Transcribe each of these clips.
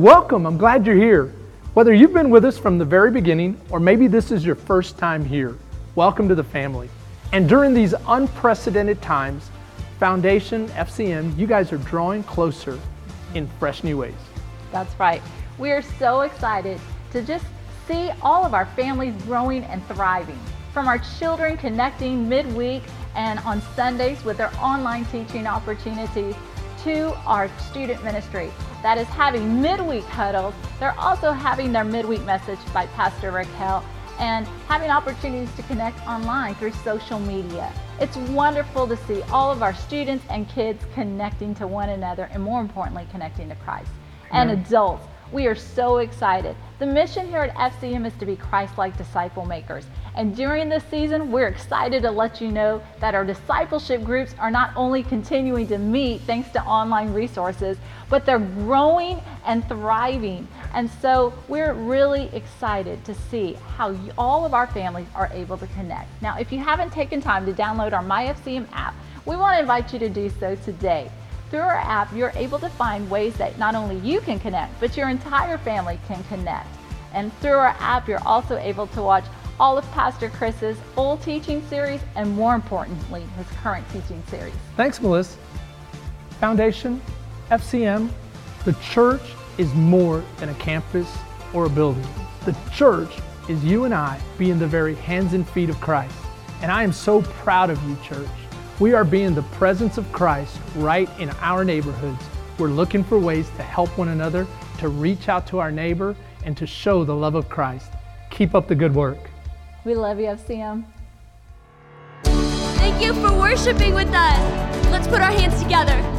Welcome. I'm glad you're here. Whether you've been with us from the very beginning or maybe this is your first time here, welcome to the family. And during these unprecedented times, Foundation, FCM, you guys are drawing closer in fresh new ways. That's right. We are so excited to just see all of our families growing and thriving. From our children connecting midweek and on Sundays with their online teaching opportunities to our student ministry that is having midweek huddles. They're also having their midweek message by Pastor Raquel and having opportunities to connect online through social media. It's wonderful to see all of our students and kids connecting to one another and more importantly, connecting to Christ. And adults, we are so excited. The mission here at FCM is to be Christ like disciple makers. And during this season, we're excited to let you know that our discipleship groups are not only continuing to meet thanks to online resources, but they're growing and thriving. And so we're really excited to see how all of our families are able to connect. Now, if you haven't taken time to download our MyFCM app, we want to invite you to do so today. Through our app, you're able to find ways that not only you can connect, but your entire family can connect. And through our app, you're also able to watch all of Pastor Chris's old teaching series and more importantly, his current teaching series. Thanks, Melissa. Foundation, FCM, the church is more than a campus or a building. The church is you and I being the very hands and feet of Christ. And I am so proud of you, church. We are being the presence of Christ right in our neighborhoods. We're looking for ways to help one another, to reach out to our neighbor, and to show the love of Christ. Keep up the good work. We love you, FCM. Thank you for worshiping with us. Let's put our hands together.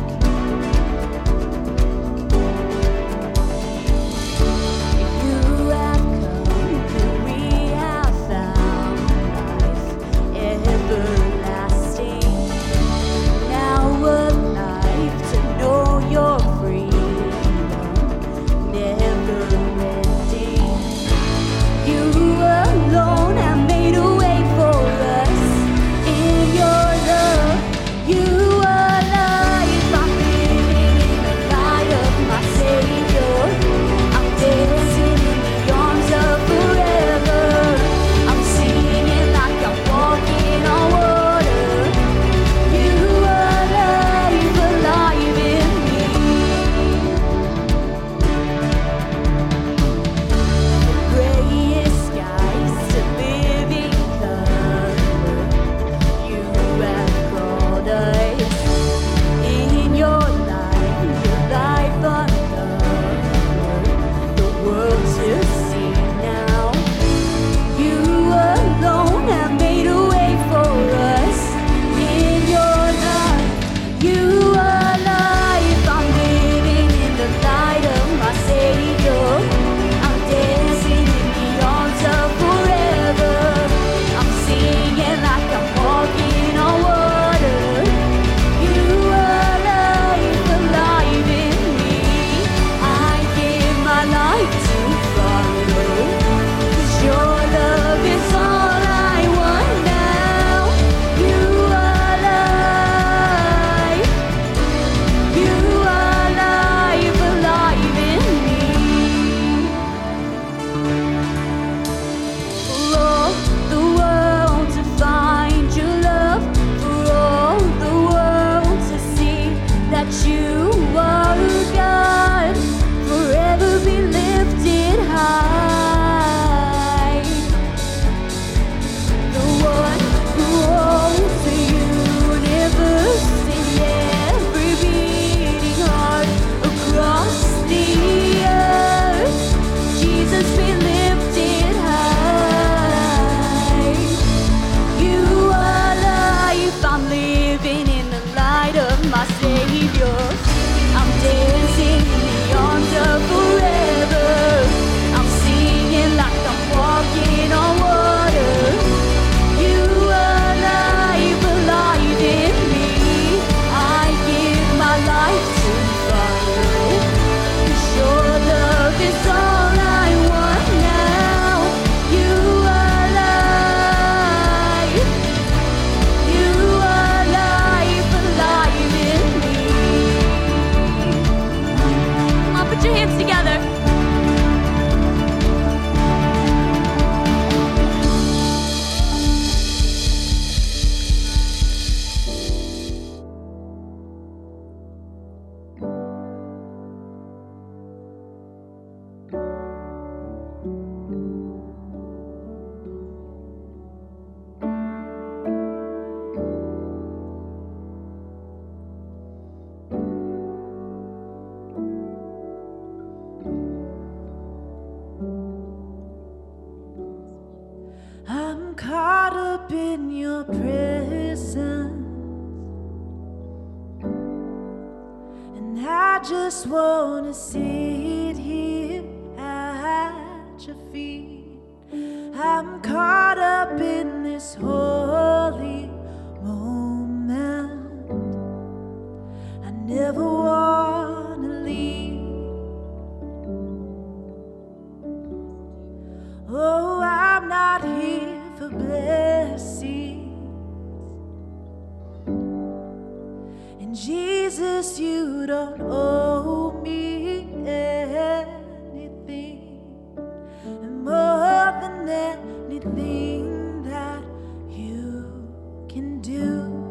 thing that you can do.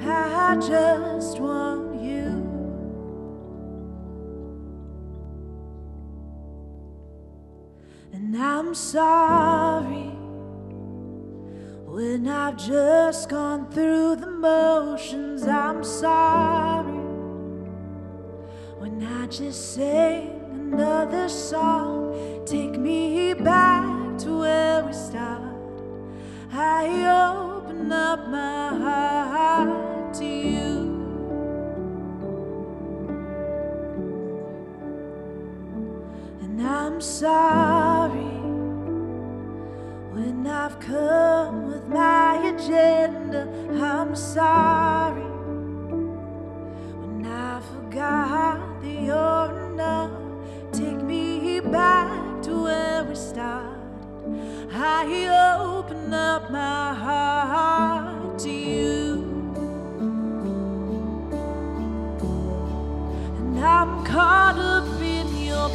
I just want you. And I'm sorry when I've just gone through the motions. I'm sorry when I just sing another song. Take me back. I open up my heart to you. And I'm sorry when I've come with my agenda. I'm sorry.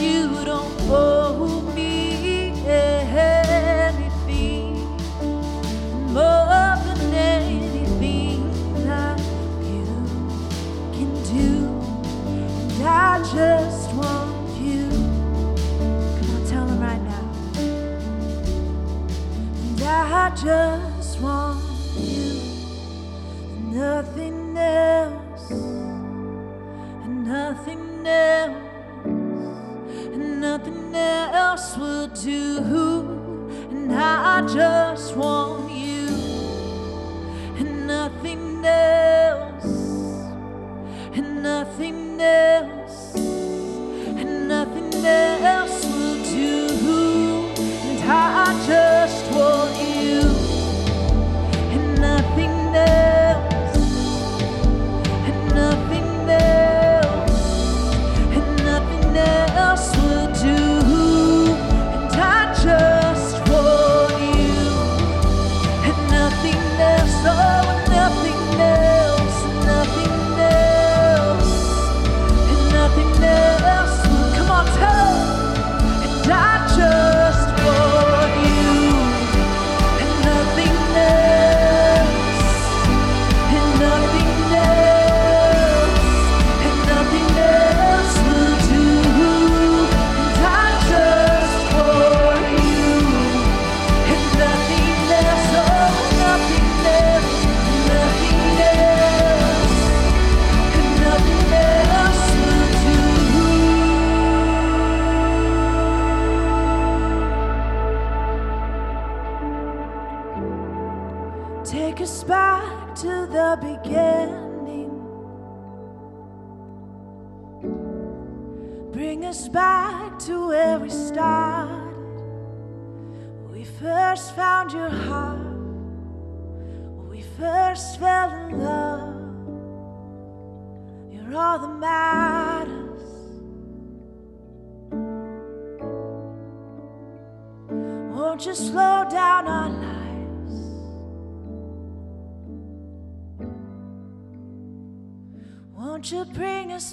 you don't owe me anything more than anything that you can do. And I just want you. Come on, tell right now. And I just to who, and I just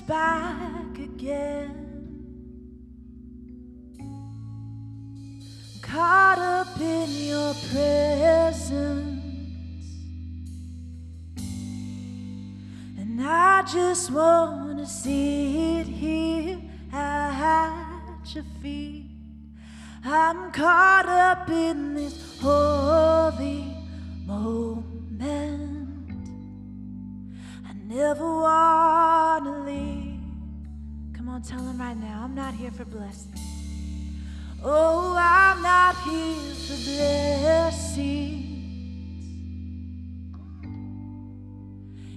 back again. Caught up in your presence, and I just want to see it here at your feet. I'm caught up in this holy moment. I never want to leave. On, tell him right now. I'm not here for blessings. Oh, I'm not here for blessings.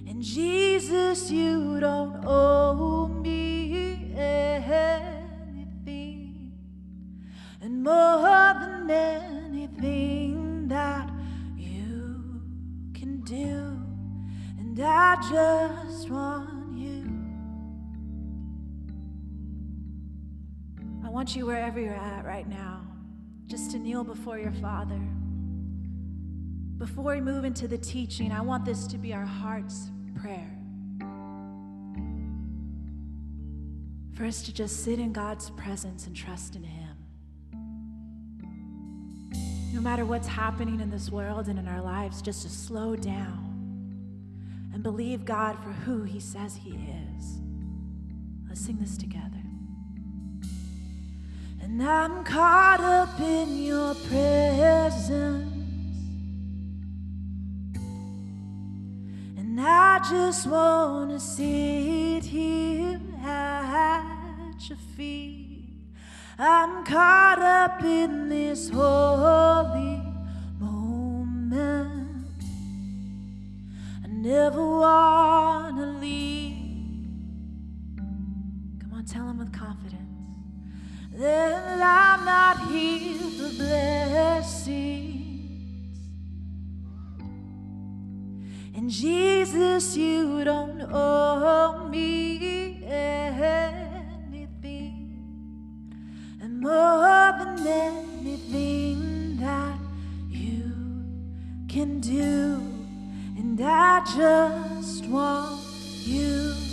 And Jesus, you don't owe me anything. And more than anything that you can do. And I just want want you wherever you're at right now, just to kneel before your Father. Before we move into the teaching, I want this to be our heart's prayer. For us to just sit in God's presence and trust in Him. No matter what's happening in this world and in our lives, just to slow down and believe God for who He says He is. Let's sing this together. And I'm caught up in your presence. And I just want to sit here at your feet. I'm caught up in this holy moment. I never want to leave. Come on, tell him with confidence. Then I'm not here for blessings. And Jesus, you don't owe me anything. And more than anything that you can do. And I just want you.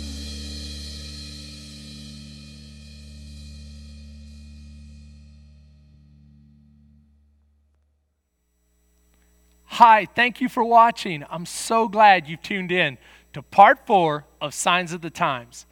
Hi, thank you for watching. I'm so glad you tuned in to part four of Signs of the Times.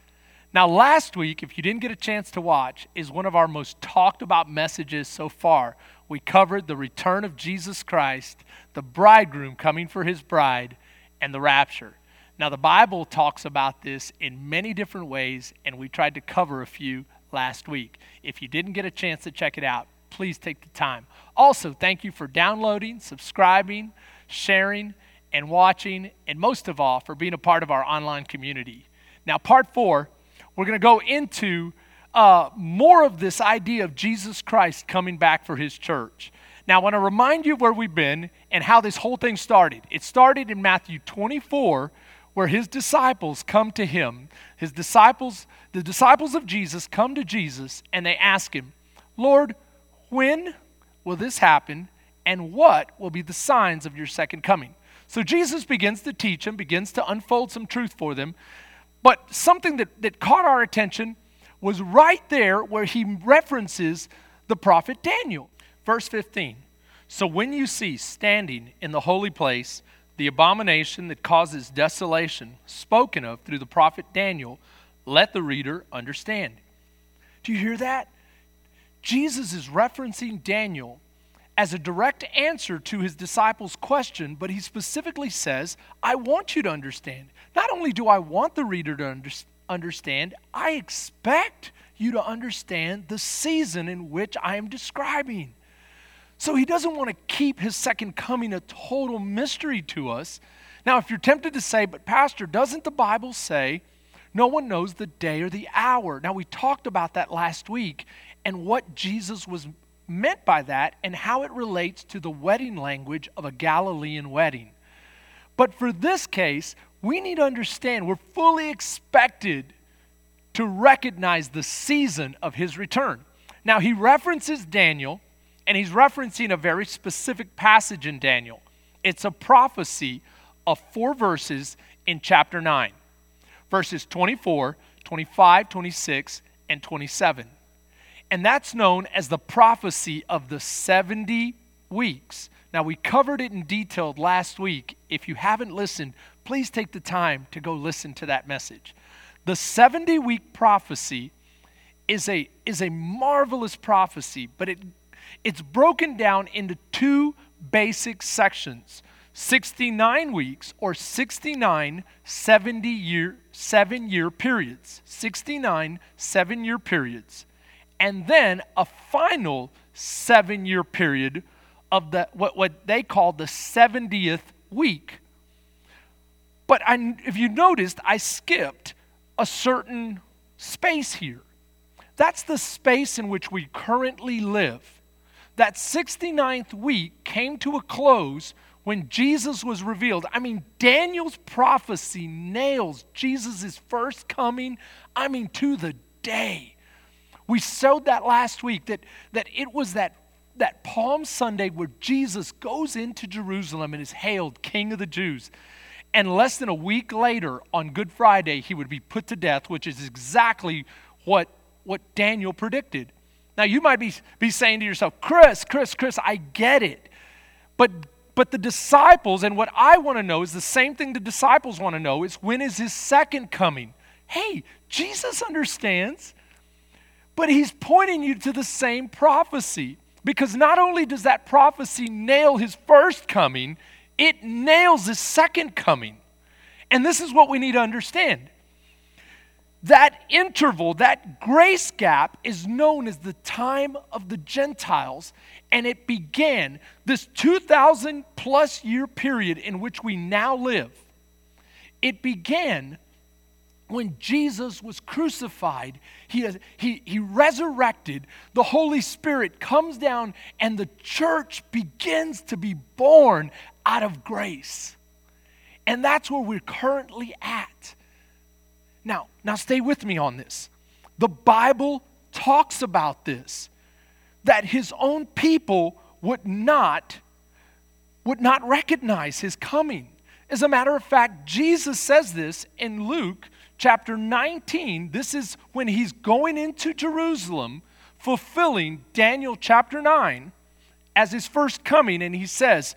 Now, last week, if you didn't get a chance to watch, is one of our most talked about messages so far. We covered the return of Jesus Christ, the bridegroom coming for his bride, and the rapture. Now, the Bible talks about this in many different ways, and we tried to cover a few last week. If you didn't get a chance to check it out, please take the time. Also, thank you for downloading, subscribing, sharing, and watching, and most of all, for being a part of our online community. Now, part four, we're going to go into uh, more of this idea of Jesus Christ coming back for his church. Now, I want to remind you where we've been and how this whole thing started. It started in Matthew 24, where his disciples come to him. His disciples, the disciples of Jesus, come to Jesus and they ask him, Lord, when will this happen, and what will be the signs of your second coming? So Jesus begins to teach them, begins to unfold some truth for them. But something that, that caught our attention was right there where he references the prophet Daniel. Verse 15. So when you see standing in the holy place the abomination that causes desolation spoken of through the prophet Daniel, let the reader understand. Do you hear that? Jesus is referencing Daniel as a direct answer to his disciples' question, but he specifically says, I want you to understand. Not only do I want the reader to under- understand, I expect you to understand the season in which I am describing. So he doesn't want to keep his second coming a total mystery to us. Now, if you're tempted to say, but Pastor, doesn't the Bible say no one knows the day or the hour? Now, we talked about that last week and what Jesus was meant by that and how it relates to the wedding language of a Galilean wedding. But for this case, we need to understand we're fully expected to recognize the season of his return. Now, he references Daniel, and he's referencing a very specific passage in Daniel. It's a prophecy of four verses in chapter 9 verses 24, 25, 26, and 27. And that's known as the prophecy of the 70 weeks. Now, we covered it in detail last week. If you haven't listened, please take the time to go listen to that message. The 70 week prophecy is a, is a marvelous prophecy, but it, it's broken down into two basic sections 69 weeks or 69 70 year, seven year periods. 69 seven year periods. And then a final seven year period of the, what, what they call the 70th week. But I, if you noticed, I skipped a certain space here. That's the space in which we currently live. That 69th week came to a close when Jesus was revealed. I mean, Daniel's prophecy nails Jesus' first coming, I mean, to the day. We showed that last week that, that it was that, that Palm Sunday where Jesus goes into Jerusalem and is hailed King of the Jews. And less than a week later, on Good Friday, he would be put to death, which is exactly what, what Daniel predicted. Now, you might be, be saying to yourself, Chris, Chris, Chris, I get it. But, but the disciples, and what I want to know is the same thing the disciples want to know is when is his second coming? Hey, Jesus understands, but he's pointing you to the same prophecy. Because not only does that prophecy nail his first coming, it nails his second coming. And this is what we need to understand. That interval, that grace gap, is known as the time of the Gentiles, and it began this 2,000 plus year period in which we now live. It began when Jesus was crucified, he, he, he resurrected, the Holy Spirit comes down, and the church begins to be born out of grace. And that's where we're currently at. Now, now stay with me on this. The Bible talks about this that his own people would not would not recognize his coming. As a matter of fact, Jesus says this in Luke chapter 19. This is when he's going into Jerusalem, fulfilling Daniel chapter 9 as his first coming, and he says,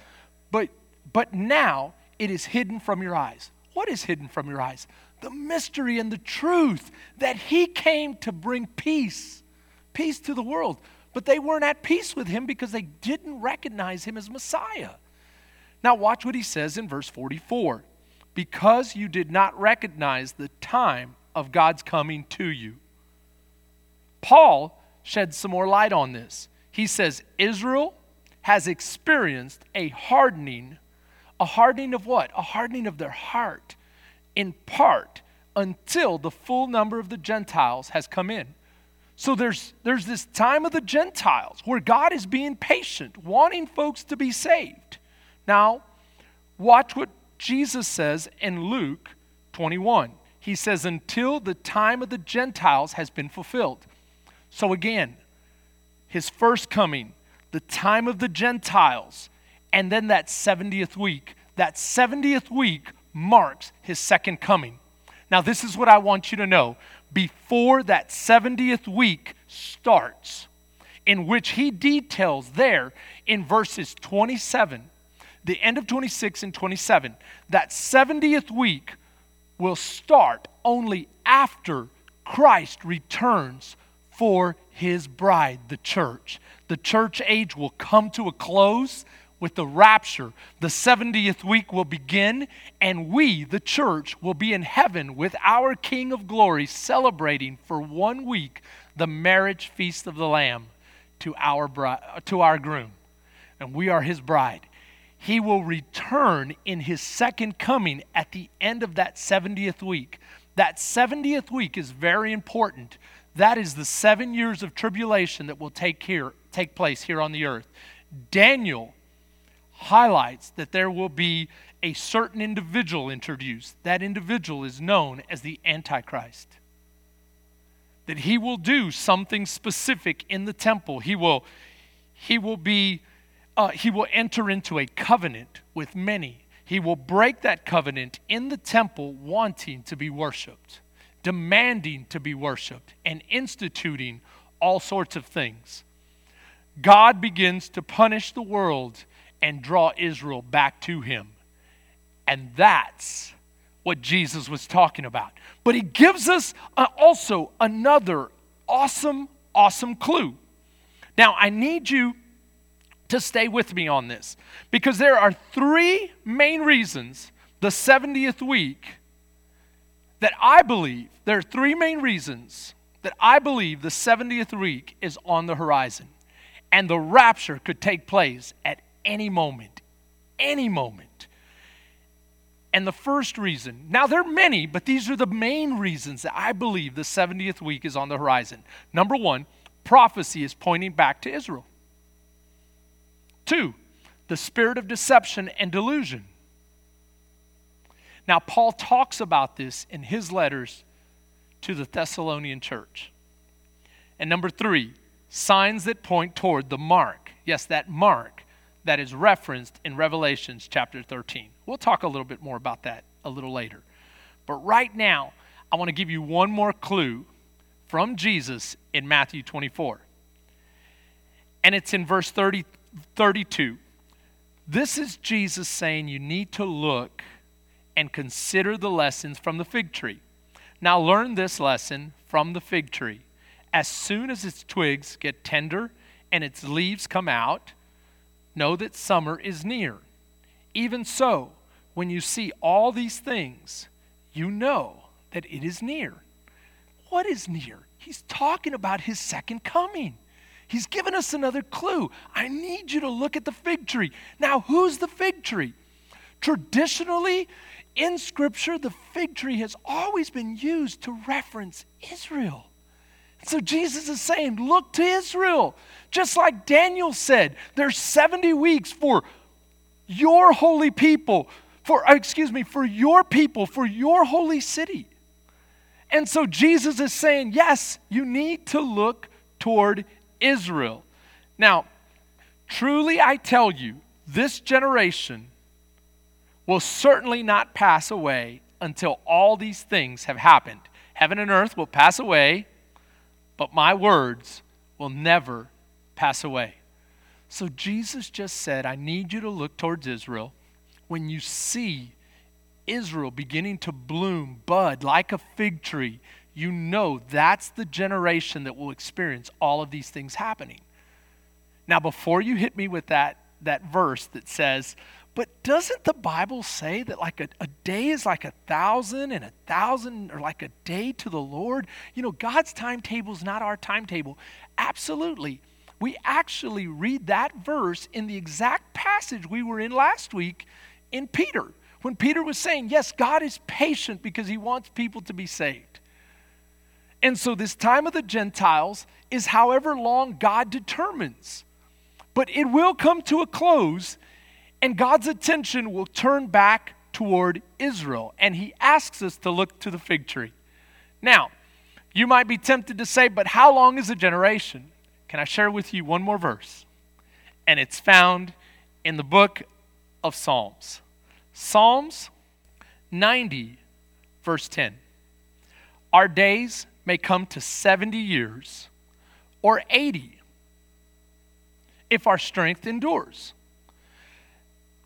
But but now it is hidden from your eyes. What is hidden from your eyes? The mystery and the truth that he came to bring peace, peace to the world. But they weren't at peace with him because they didn't recognize him as Messiah. Now, watch what he says in verse 44 because you did not recognize the time of God's coming to you. Paul sheds some more light on this. He says, Israel has experienced a hardening a hardening of what? A hardening of their heart, in part, until the full number of the Gentiles has come in. So there's, there's this time of the Gentiles where God is being patient, wanting folks to be saved. Now, watch what Jesus says in Luke 21. He says, until the time of the Gentiles has been fulfilled. So again, his first coming, the time of the Gentiles, and then that 70th week. That 70th week marks his second coming. Now, this is what I want you to know. Before that 70th week starts, in which he details there in verses 27, the end of 26 and 27, that 70th week will start only after Christ returns for his bride, the church. The church age will come to a close with the rapture. The 70th week will begin, and we, the church, will be in heaven with our King of glory celebrating for one week the marriage feast of the Lamb to our, bride, to our groom. And we are his bride. He will return in his second coming at the end of that 70th week. That 70th week is very important. That is the seven years of tribulation that will take, here, take place here on the earth. Daniel highlights that there will be a certain individual introduced. That individual is known as the Antichrist. That he will do something specific in the temple. He will, he will be, uh, he will enter into a covenant with many. He will break that covenant in the temple, wanting to be worshiped, demanding to be worshiped, and instituting all sorts of things. God begins to punish the world and draw Israel back to him. And that's what Jesus was talking about. But he gives us uh, also another awesome, awesome clue. Now, I need you to stay with me on this because there are three main reasons the 70th week that I believe, there are three main reasons that I believe the 70th week is on the horizon and the rapture could take place at any moment. Any moment. And the first reason, now there are many, but these are the main reasons that I believe the 70th week is on the horizon. Number one, prophecy is pointing back to Israel. Two, the spirit of deception and delusion. Now, Paul talks about this in his letters to the Thessalonian church. And number three, signs that point toward the mark. Yes, that mark that is referenced in Revelations chapter 13. We'll talk a little bit more about that a little later. But right now, I want to give you one more clue from Jesus in Matthew 24. And it's in verse 30, 32. This is Jesus saying you need to look and consider the lessons from the fig tree. Now, learn this lesson from the fig tree. As soon as its twigs get tender and its leaves come out, know that summer is near. Even so, when you see all these things, you know that it is near. What is near? He's talking about his second coming. He's given us another clue. I need you to look at the fig tree. Now, who's the fig tree? Traditionally, in Scripture, the fig tree has always been used to reference Israel. So Jesus is saying, Look to Israel. Just like Daniel said, there's 70 weeks for your holy people, for, uh, excuse me, for your people, for your holy city. And so Jesus is saying, Yes, you need to look toward Israel. Now, truly I tell you, this generation will certainly not pass away until all these things have happened. Heaven and earth will pass away, but my words will never pass away. So Jesus just said, I need you to look towards Israel. When you see Israel beginning to bloom, bud like a fig tree, you know that's the generation that will experience all of these things happening. Now, before you hit me with that, that verse that says, but doesn't the Bible say that like a, a day is like a thousand and a thousand or like a day to the Lord? You know, God's timetable is not our timetable. Absolutely. We actually read that verse in the exact passage we were in last week in Peter, when Peter was saying, Yes, God is patient because he wants people to be saved. And so, this time of the Gentiles is however long God determines. But it will come to a close and God's attention will turn back toward Israel. And he asks us to look to the fig tree. Now, you might be tempted to say, but how long is a generation? Can I share with you one more verse? And it's found in the book of Psalms. Psalms 90, verse 10. Our days may come to 70 years or 80 if our strength endures.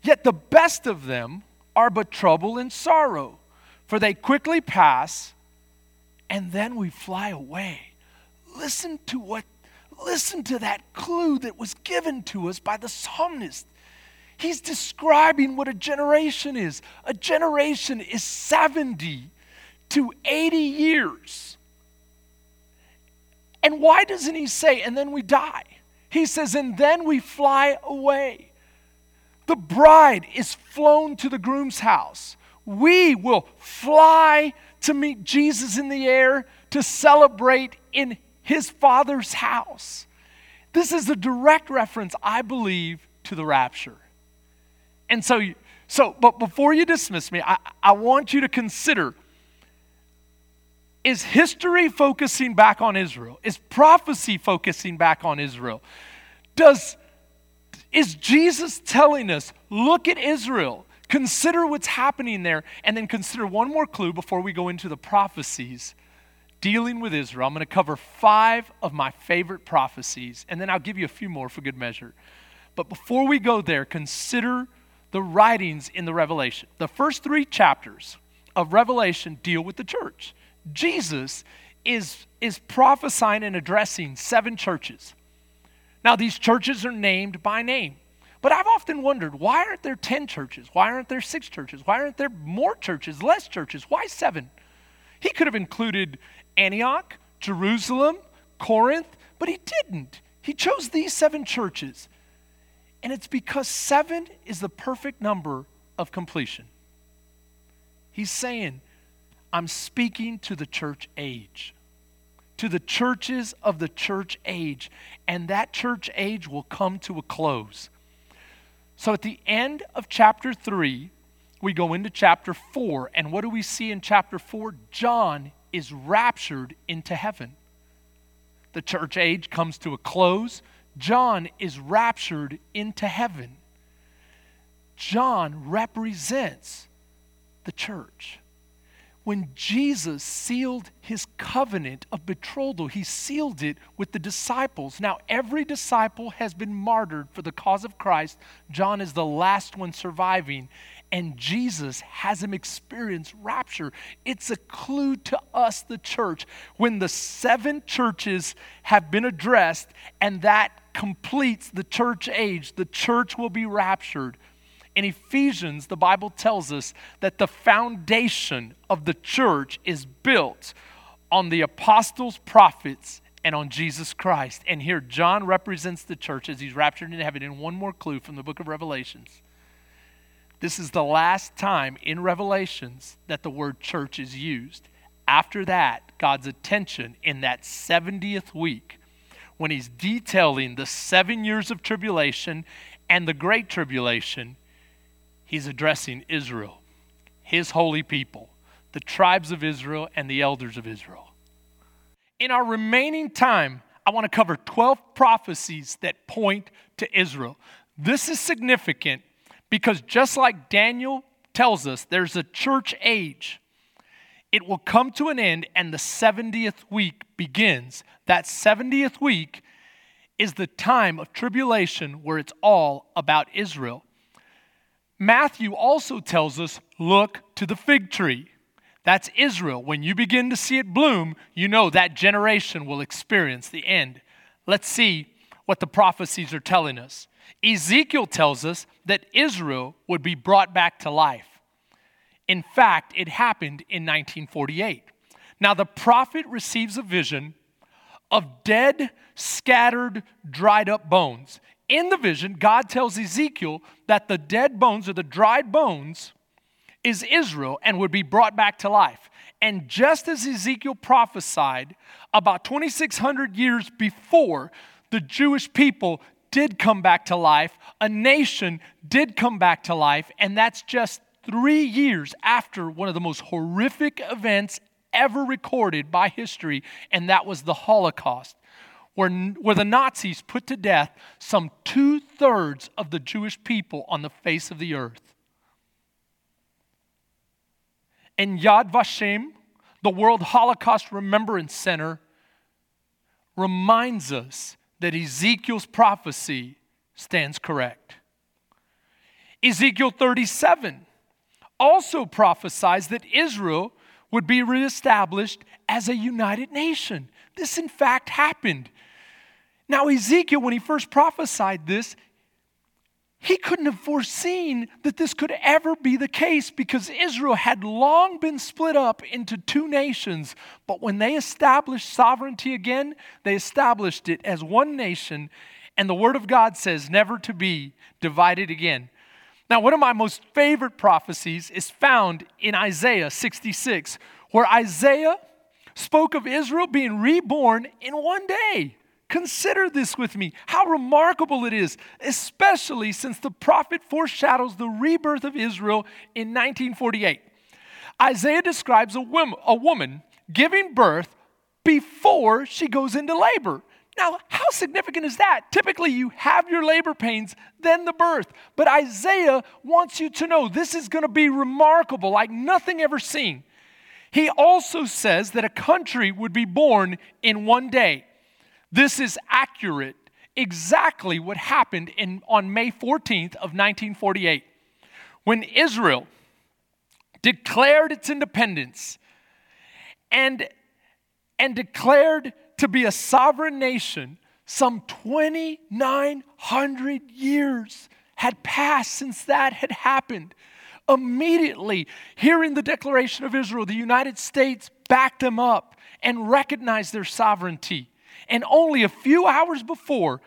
Yet the best of them are but trouble and sorrow, for they quickly pass and then we fly away. Listen to what listen to that clue that was given to us by the psalmist. He's describing what a generation is. A generation is 70 to 80 years. And why doesn't he say, and then we die? He says, and then we fly away. The bride is flown to the groom's house. We will fly to meet Jesus in the air to celebrate in his father's house. This is a direct reference, I believe, to the rapture. And so, so but before you dismiss me, I, I want you to consider is history focusing back on Israel? Is prophecy focusing back on Israel? Does is Jesus telling us, look at Israel, consider what's happening there, and then consider one more clue before we go into the prophecies? dealing with Israel. I'm going to cover five of my favorite prophecies, and then I'll give you a few more for good measure. But before we go there, consider the writings in the Revelation. The first three chapters of Revelation deal with the church. Jesus is, is prophesying and addressing seven churches. Now, these churches are named by name. But I've often wondered why aren't there 10 churches? Why aren't there six churches? Why aren't there more churches, less churches? Why seven? He could have included Antioch, Jerusalem, Corinth, but he didn't. He chose these seven churches. And it's because seven is the perfect number of completion. He's saying, I'm speaking to the church age, to the churches of the church age, and that church age will come to a close. So at the end of chapter 3, we go into chapter 4, and what do we see in chapter 4? John is raptured into heaven. The church age comes to a close. John is raptured into heaven. John represents the church when Jesus sealed his covenant of betrothal, he sealed it with the disciples. Now, every disciple has been martyred for the cause of Christ. John is the last one surviving, and Jesus has him experience rapture. It's a clue to us, the church, when the seven churches have been addressed, and that completes the church age, the church will be raptured. In Ephesians, the Bible tells us that the foundation of the church is built on the apostles, prophets, and on Jesus Christ. And here, John represents the church as he's raptured into heaven. And one more clue from the book of Revelations. This is the last time in Revelations that the word church is used. After that, God's attention in that 70th week, when he's detailing the seven years of tribulation and the great tribulation, he's addressing Israel, his holy people, the tribes of Israel, and the elders of Israel. In our remaining time, I want to cover 12 prophecies that point to Israel. This is significant because just like Daniel tells us, there's a church age. It will come to an end, and the 70th week begins. That 70th week is the time of tribulation where it's all about Israel. Matthew also tells us look to the fig tree. That's Israel. When you begin to see it bloom, you know that generation will experience the end. Let's see what the prophecies are telling us. Ezekiel tells us that Israel would be brought back to life. In fact, it happened in 1948. Now, the prophet receives a vision of dead, scattered, dried up bones. In the vision, God tells Ezekiel that the dead bones or the dried bones is Israel and would be brought back to life. And just as Ezekiel prophesied about 2,600 years before, the Jewish people did come back to life, a nation did come back to life, and that's just three years after one of the most horrific events ever recorded by history, and that was the Holocaust where, where the Nazis put to death some two thirds of the Jewish people on the face of the earth. And Yad Vashem, the World Holocaust Remembrance Center, reminds us that Ezekiel's prophecy stands correct. Ezekiel 37 also prophesies that Israel would be reestablished as a united nation. This, in fact, happened now, Ezekiel, when he first prophesied this, he couldn't have foreseen that this could ever be the case because Israel had long been split up into two nations. But when they established sovereignty again, they established it as one nation. And the Word of God says never to be divided again. Now, one of my most favorite prophecies is found in Isaiah 66, where Isaiah spoke of Israel being reborn in one day. Consider this with me how remarkable it is, especially since the prophet foreshadows the rebirth of Israel in 1948. Isaiah describes a woman, a woman giving birth before she goes into labor. Now, how significant is that? Typically, you have your labor pains, then the birth. But Isaiah wants you to know this is going to be remarkable, like nothing ever seen. He also says that a country would be born in one day. This is accurate, exactly what happened in, on May 14th of 1948 when Israel declared its independence and, and declared to be a sovereign nation, some 2,900 years had passed since that had happened. Immediately, hearing the declaration of Israel, the United States backed them up and recognized their sovereignty. And only a few hours before,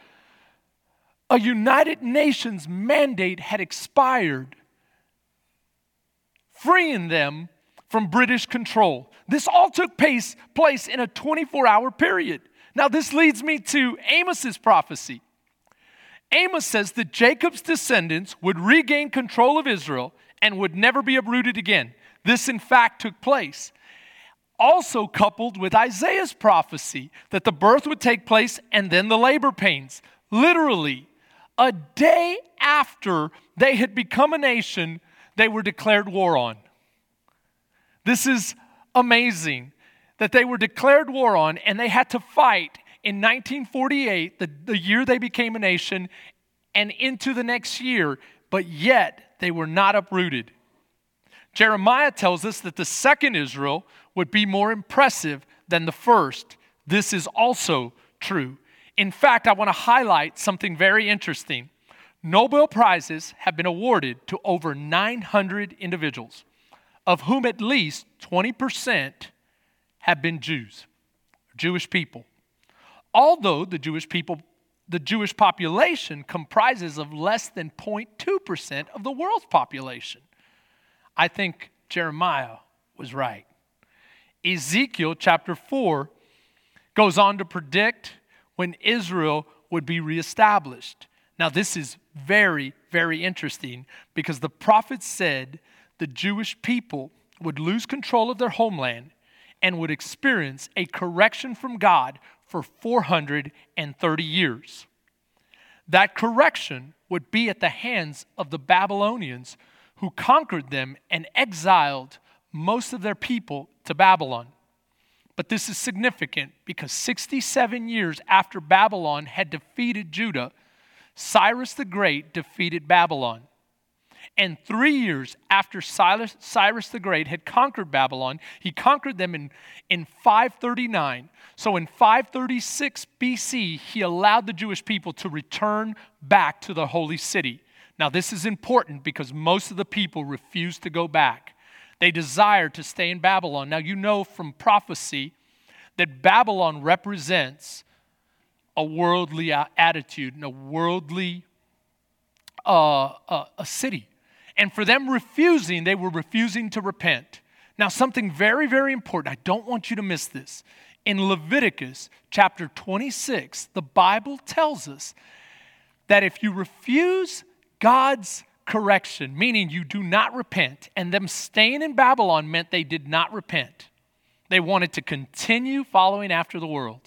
a United Nations mandate had expired, freeing them from British control. This all took place, place in a 24 hour period. Now, this leads me to Amos's prophecy. Amos says that Jacob's descendants would regain control of Israel and would never be uprooted again. This, in fact, took place also coupled with Isaiah's prophecy that the birth would take place and then the labor pains. Literally, a day after they had become a nation, they were declared war on. This is amazing that they were declared war on and they had to fight in 1948, the, the year they became a nation, and into the next year, but yet they were not uprooted. Jeremiah tells us that the second Israel would be more impressive than the first. This is also true. In fact, I want to highlight something very interesting. Nobel Prizes have been awarded to over 900 individuals, of whom at least 20% have been Jews, Jewish people. Although the Jewish people the Jewish population comprises of less than 0.2% of the world's population. I think Jeremiah was right. Ezekiel chapter 4 goes on to predict when Israel would be reestablished. Now, this is very, very interesting because the prophet said the Jewish people would lose control of their homeland and would experience a correction from God for 430 years. That correction would be at the hands of the Babylonians who conquered them and exiled most of their people to Babylon. But this is significant because 67 years after Babylon had defeated Judah, Cyrus the Great defeated Babylon. And three years after Cyrus, Cyrus the Great had conquered Babylon, he conquered them in, in 539. So in 536 BC, he allowed the Jewish people to return back to the holy city. Now, this is important because most of the people refused to go back. They desired to stay in Babylon. Now, you know from prophecy that Babylon represents a worldly attitude and a worldly uh, uh, a city. And for them refusing, they were refusing to repent. Now, something very, very important, I don't want you to miss this. In Leviticus chapter 26, the Bible tells us that if you refuse God's correction, meaning you do not repent, and them staying in Babylon meant they did not repent. They wanted to continue following after the world.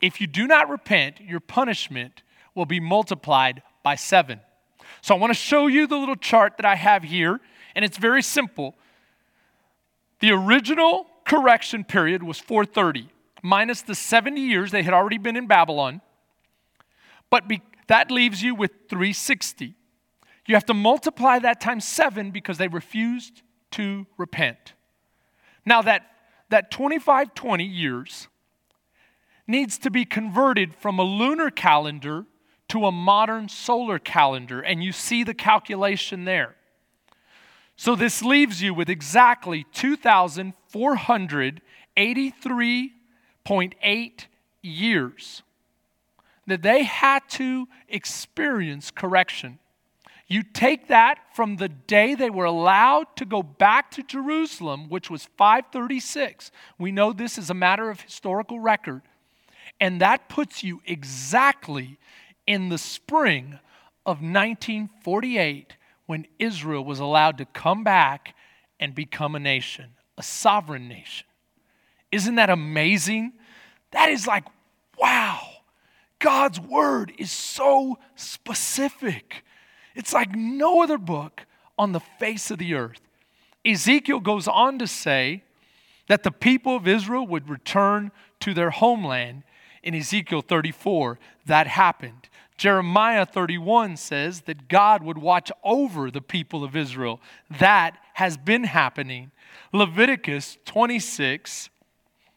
If you do not repent, your punishment will be multiplied by seven. So I want to show you the little chart that I have here, and it's very simple. The original correction period was 430, minus the 70 years they had already been in Babylon. But be, that leaves you with 360. You have to multiply that times seven because they refused to repent. Now, that, that 2520 years needs to be converted from a lunar calendar to a modern solar calendar, and you see the calculation there. So this leaves you with exactly 2,483.8 years that they had to experience correction. You take that from the day they were allowed to go back to Jerusalem, which was 536. We know this is a matter of historical record. And that puts you exactly in the spring of 1948 when Israel was allowed to come back and become a nation, a sovereign nation. Isn't that amazing? That is like, wow. God's word is so specific. It's like no other book on the face of the earth. Ezekiel goes on to say that the people of Israel would return to their homeland in Ezekiel 34. That happened. Jeremiah 31 says that God would watch over the people of Israel. That has been happening. Leviticus 26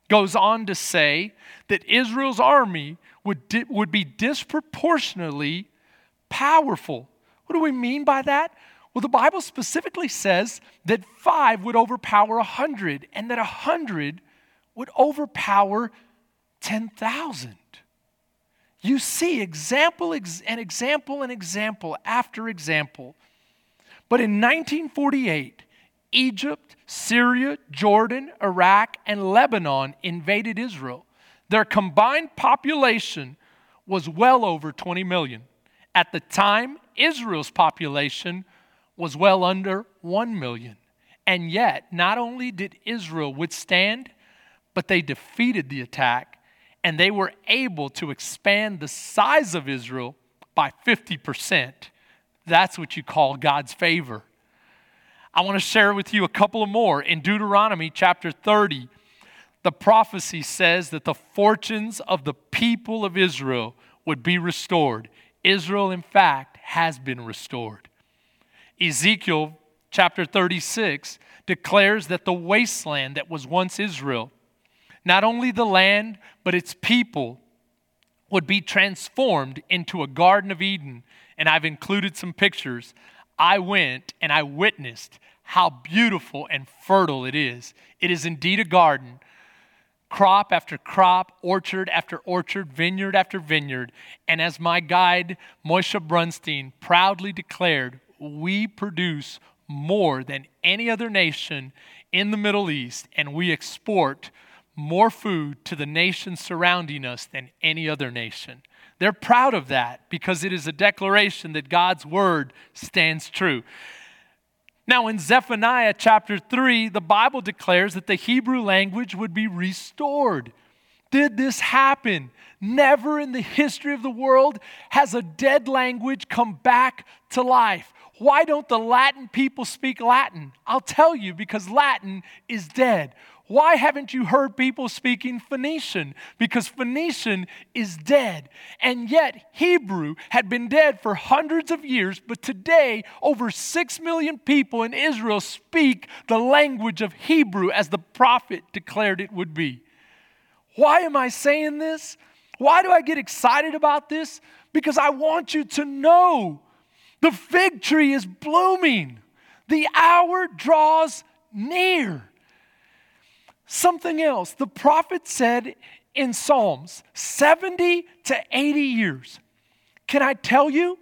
goes on to say that Israel's army would, di- would be disproportionately powerful. What do we mean by that? Well, the Bible specifically says that five would overpower a hundred and that a hundred would overpower 10,000. You see example ex- and example and example after example. But in 1948, Egypt, Syria, Jordan, Iraq, and Lebanon invaded Israel. Their combined population was well over 20 million. At the time, Israel's population was well under 1 million. And yet, not only did Israel withstand, but they defeated the attack and they were able to expand the size of Israel by 50%. That's what you call God's favor. I want to share with you a couple of more. In Deuteronomy chapter 30, the prophecy says that the fortunes of the people of Israel would be restored. Israel, in fact, has been restored. Ezekiel chapter 36 declares that the wasteland that was once Israel, not only the land, but its people, would be transformed into a Garden of Eden. And I've included some pictures. I went and I witnessed how beautiful and fertile it is. It is indeed a garden crop after crop, orchard after orchard, vineyard after vineyard. And as my guide, Moshe Brunstein, proudly declared, we produce more than any other nation in the Middle East, and we export more food to the nations surrounding us than any other nation. They're proud of that because it is a declaration that God's word stands true. Now, in Zephaniah chapter 3, the Bible declares that the Hebrew language would be restored. Did this happen? Never in the history of the world has a dead language come back to life. Why don't the Latin people speak Latin? I'll tell you because Latin is dead. Why haven't you heard people speaking Phoenician? Because Phoenician is dead. And yet, Hebrew had been dead for hundreds of years, but today, over six million people in Israel speak the language of Hebrew as the prophet declared it would be. Why am I saying this? Why do I get excited about this? Because I want you to know the fig tree is blooming, the hour draws near. Something else, the prophet said in Psalms 70 to 80 years. Can I tell you?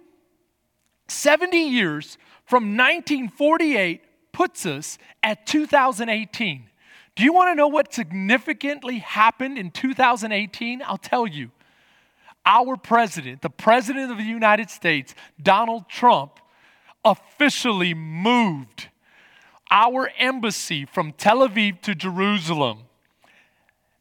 70 years from 1948 puts us at 2018. Do you want to know what significantly happened in 2018? I'll tell you. Our president, the president of the United States, Donald Trump, officially moved our embassy from Tel Aviv to Jerusalem,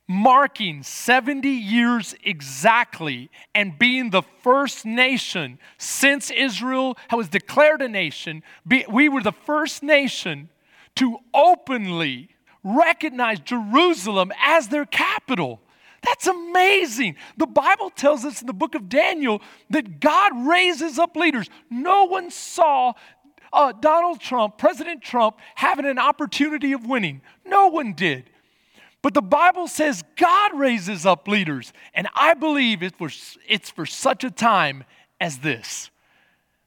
marking 70 years exactly and being the first nation since Israel was declared a nation. We were the first nation to openly recognize Jerusalem as their capital. That's amazing. The Bible tells us in the book of Daniel that God raises up leaders. No one saw uh, Donald Trump, President Trump, having an opportunity of winning. No one did. But the Bible says God raises up leaders, and I believe it for, it's for such a time as this.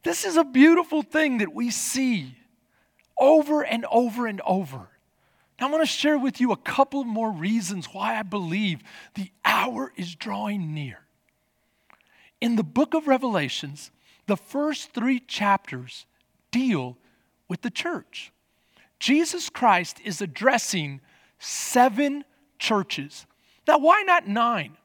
This is a beautiful thing that we see over and over and over. Now, I want to share with you a couple more reasons why I believe the hour is drawing near. In the book of Revelations, the first three chapters deal with the church. Jesus Christ is addressing seven churches. Now, why not nine?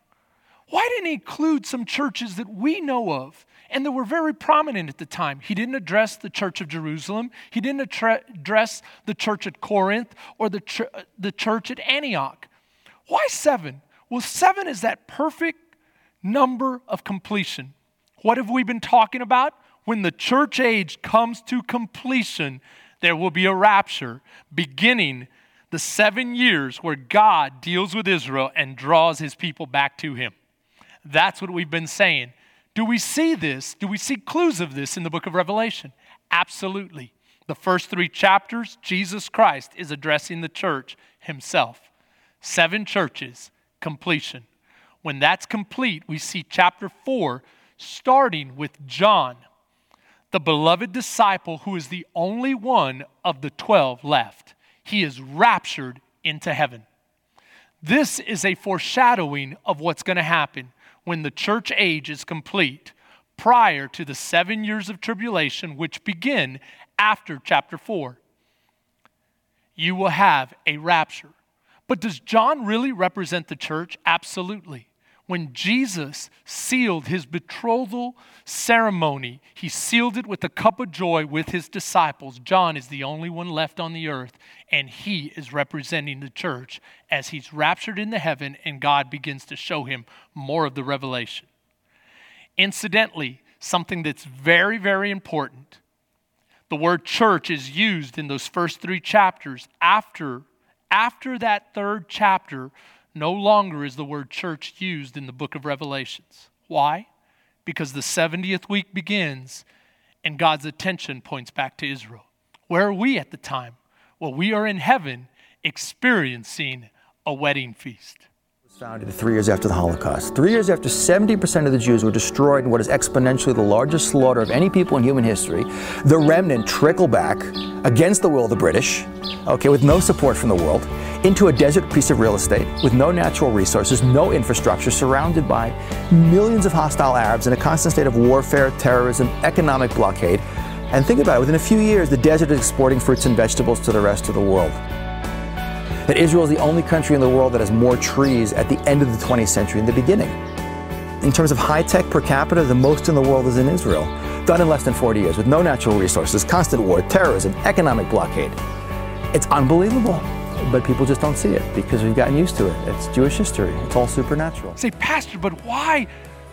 Why didn't he include some churches that we know of and that were very prominent at the time? He didn't address the church of Jerusalem, he didn't address the church at Corinth or the, ch- the church at Antioch. Why seven? Well, seven is that perfect number of completion. What have we been talking about? When the church age comes to completion, there will be a rapture beginning the seven years where God deals with Israel and draws his people back to him. That's what we've been saying. Do we see this? Do we see clues of this in the book of Revelation? Absolutely. The first three chapters, Jesus Christ is addressing the church himself. Seven churches, completion. When that's complete, we see chapter four starting with John, the beloved disciple who is the only one of the 12 left. He is raptured into heaven. This is a foreshadowing of what's going to happen when the church age is complete, prior to the seven years of tribulation, which begin after chapter 4. You will have a rapture. But does John really represent the church? Absolutely. When Jesus sealed his betrothal ceremony, he sealed it with a cup of joy with his disciples. John is the only one left on the earth, and he is representing the church as he's raptured into heaven and God begins to show him more of the revelation. Incidentally, something that's very, very important the word church is used in those first three chapters after after that third chapter no longer is the word church used in the book of Revelations. Why? Because the 70th week begins and God's attention points back to Israel. Where are we at the time? Well, we are in heaven experiencing a wedding feast founded three years after the Holocaust. Three years after 70% of the Jews were destroyed in what is exponentially the largest slaughter of any people in human history, the remnant trickle back against the will of the British, okay, with no support from the world, into a desert piece of real estate with no natural resources, no infrastructure, surrounded by millions of hostile Arabs in a constant state of warfare, terrorism, economic blockade. And think about it, within a few years, the desert is exporting fruits and vegetables to the rest of the world that Israel is the only country in the world that has more trees at the end of the 20th century than the beginning. In terms of high tech per capita, the most in the world is in Israel, done in less than 40 years with no natural resources, constant war, terrorism, economic blockade. It's unbelievable, but people just don't see it because we've gotten used to it. It's Jewish history, it's all supernatural. Say, Pastor, but why?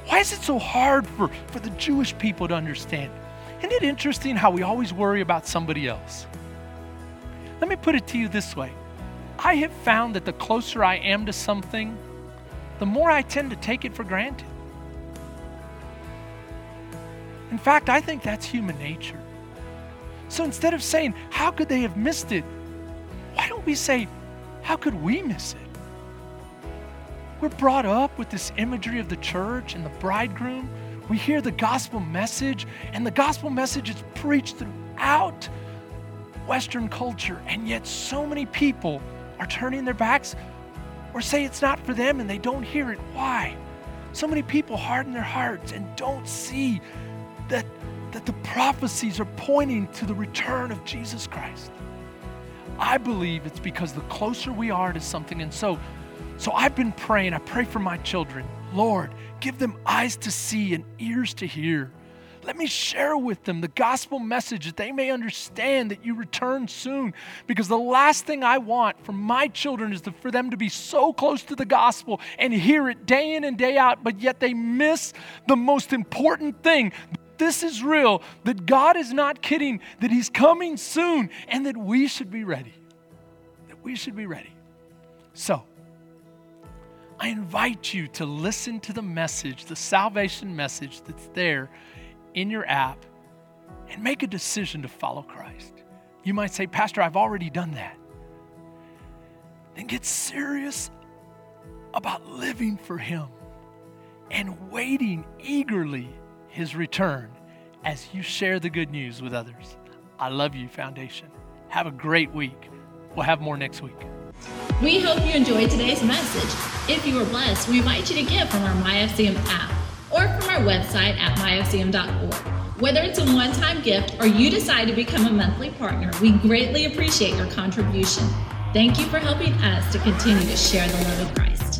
Why is it so hard for, for the Jewish people to understand? Isn't it interesting how we always worry about somebody else? Let me put it to you this way I have found that the closer I am to something, the more I tend to take it for granted. In fact, I think that's human nature. So instead of saying, How could they have missed it? Why don't we say, How could we miss it? We're brought up with this imagery of the church and the bridegroom. We hear the gospel message, and the gospel message is preached throughout Western culture, and yet so many people are turning their backs or say it's not for them and they don't hear it. Why? So many people harden their hearts and don't see that, that the prophecies are pointing to the return of Jesus Christ. I believe it's because the closer we are to something, and so, so I've been praying. I pray for my children. Lord, give them eyes to see and ears to hear let me share with them the gospel message that they may understand that you return soon. Because the last thing I want for my children is to, for them to be so close to the gospel and hear it day in and day out, but yet they miss the most important thing. This is real, that God is not kidding, that He's coming soon, and that we should be ready. That we should be ready. So, I invite you to listen to the message, the salvation message that's there in your app and make a decision to follow Christ. You might say, Pastor, I've already done that. Then get serious about living for Him and waiting eagerly His return as you share the good news with others. I love you, Foundation. Have a great week. We'll have more next week. We hope you enjoyed today's message. If you were blessed, we invite you to give from our MyFCM app or from our website at myfcm.org. Whether it's a one time gift or you decide to become a monthly partner, we greatly appreciate your contribution. Thank you for helping us to continue to share the love of Christ.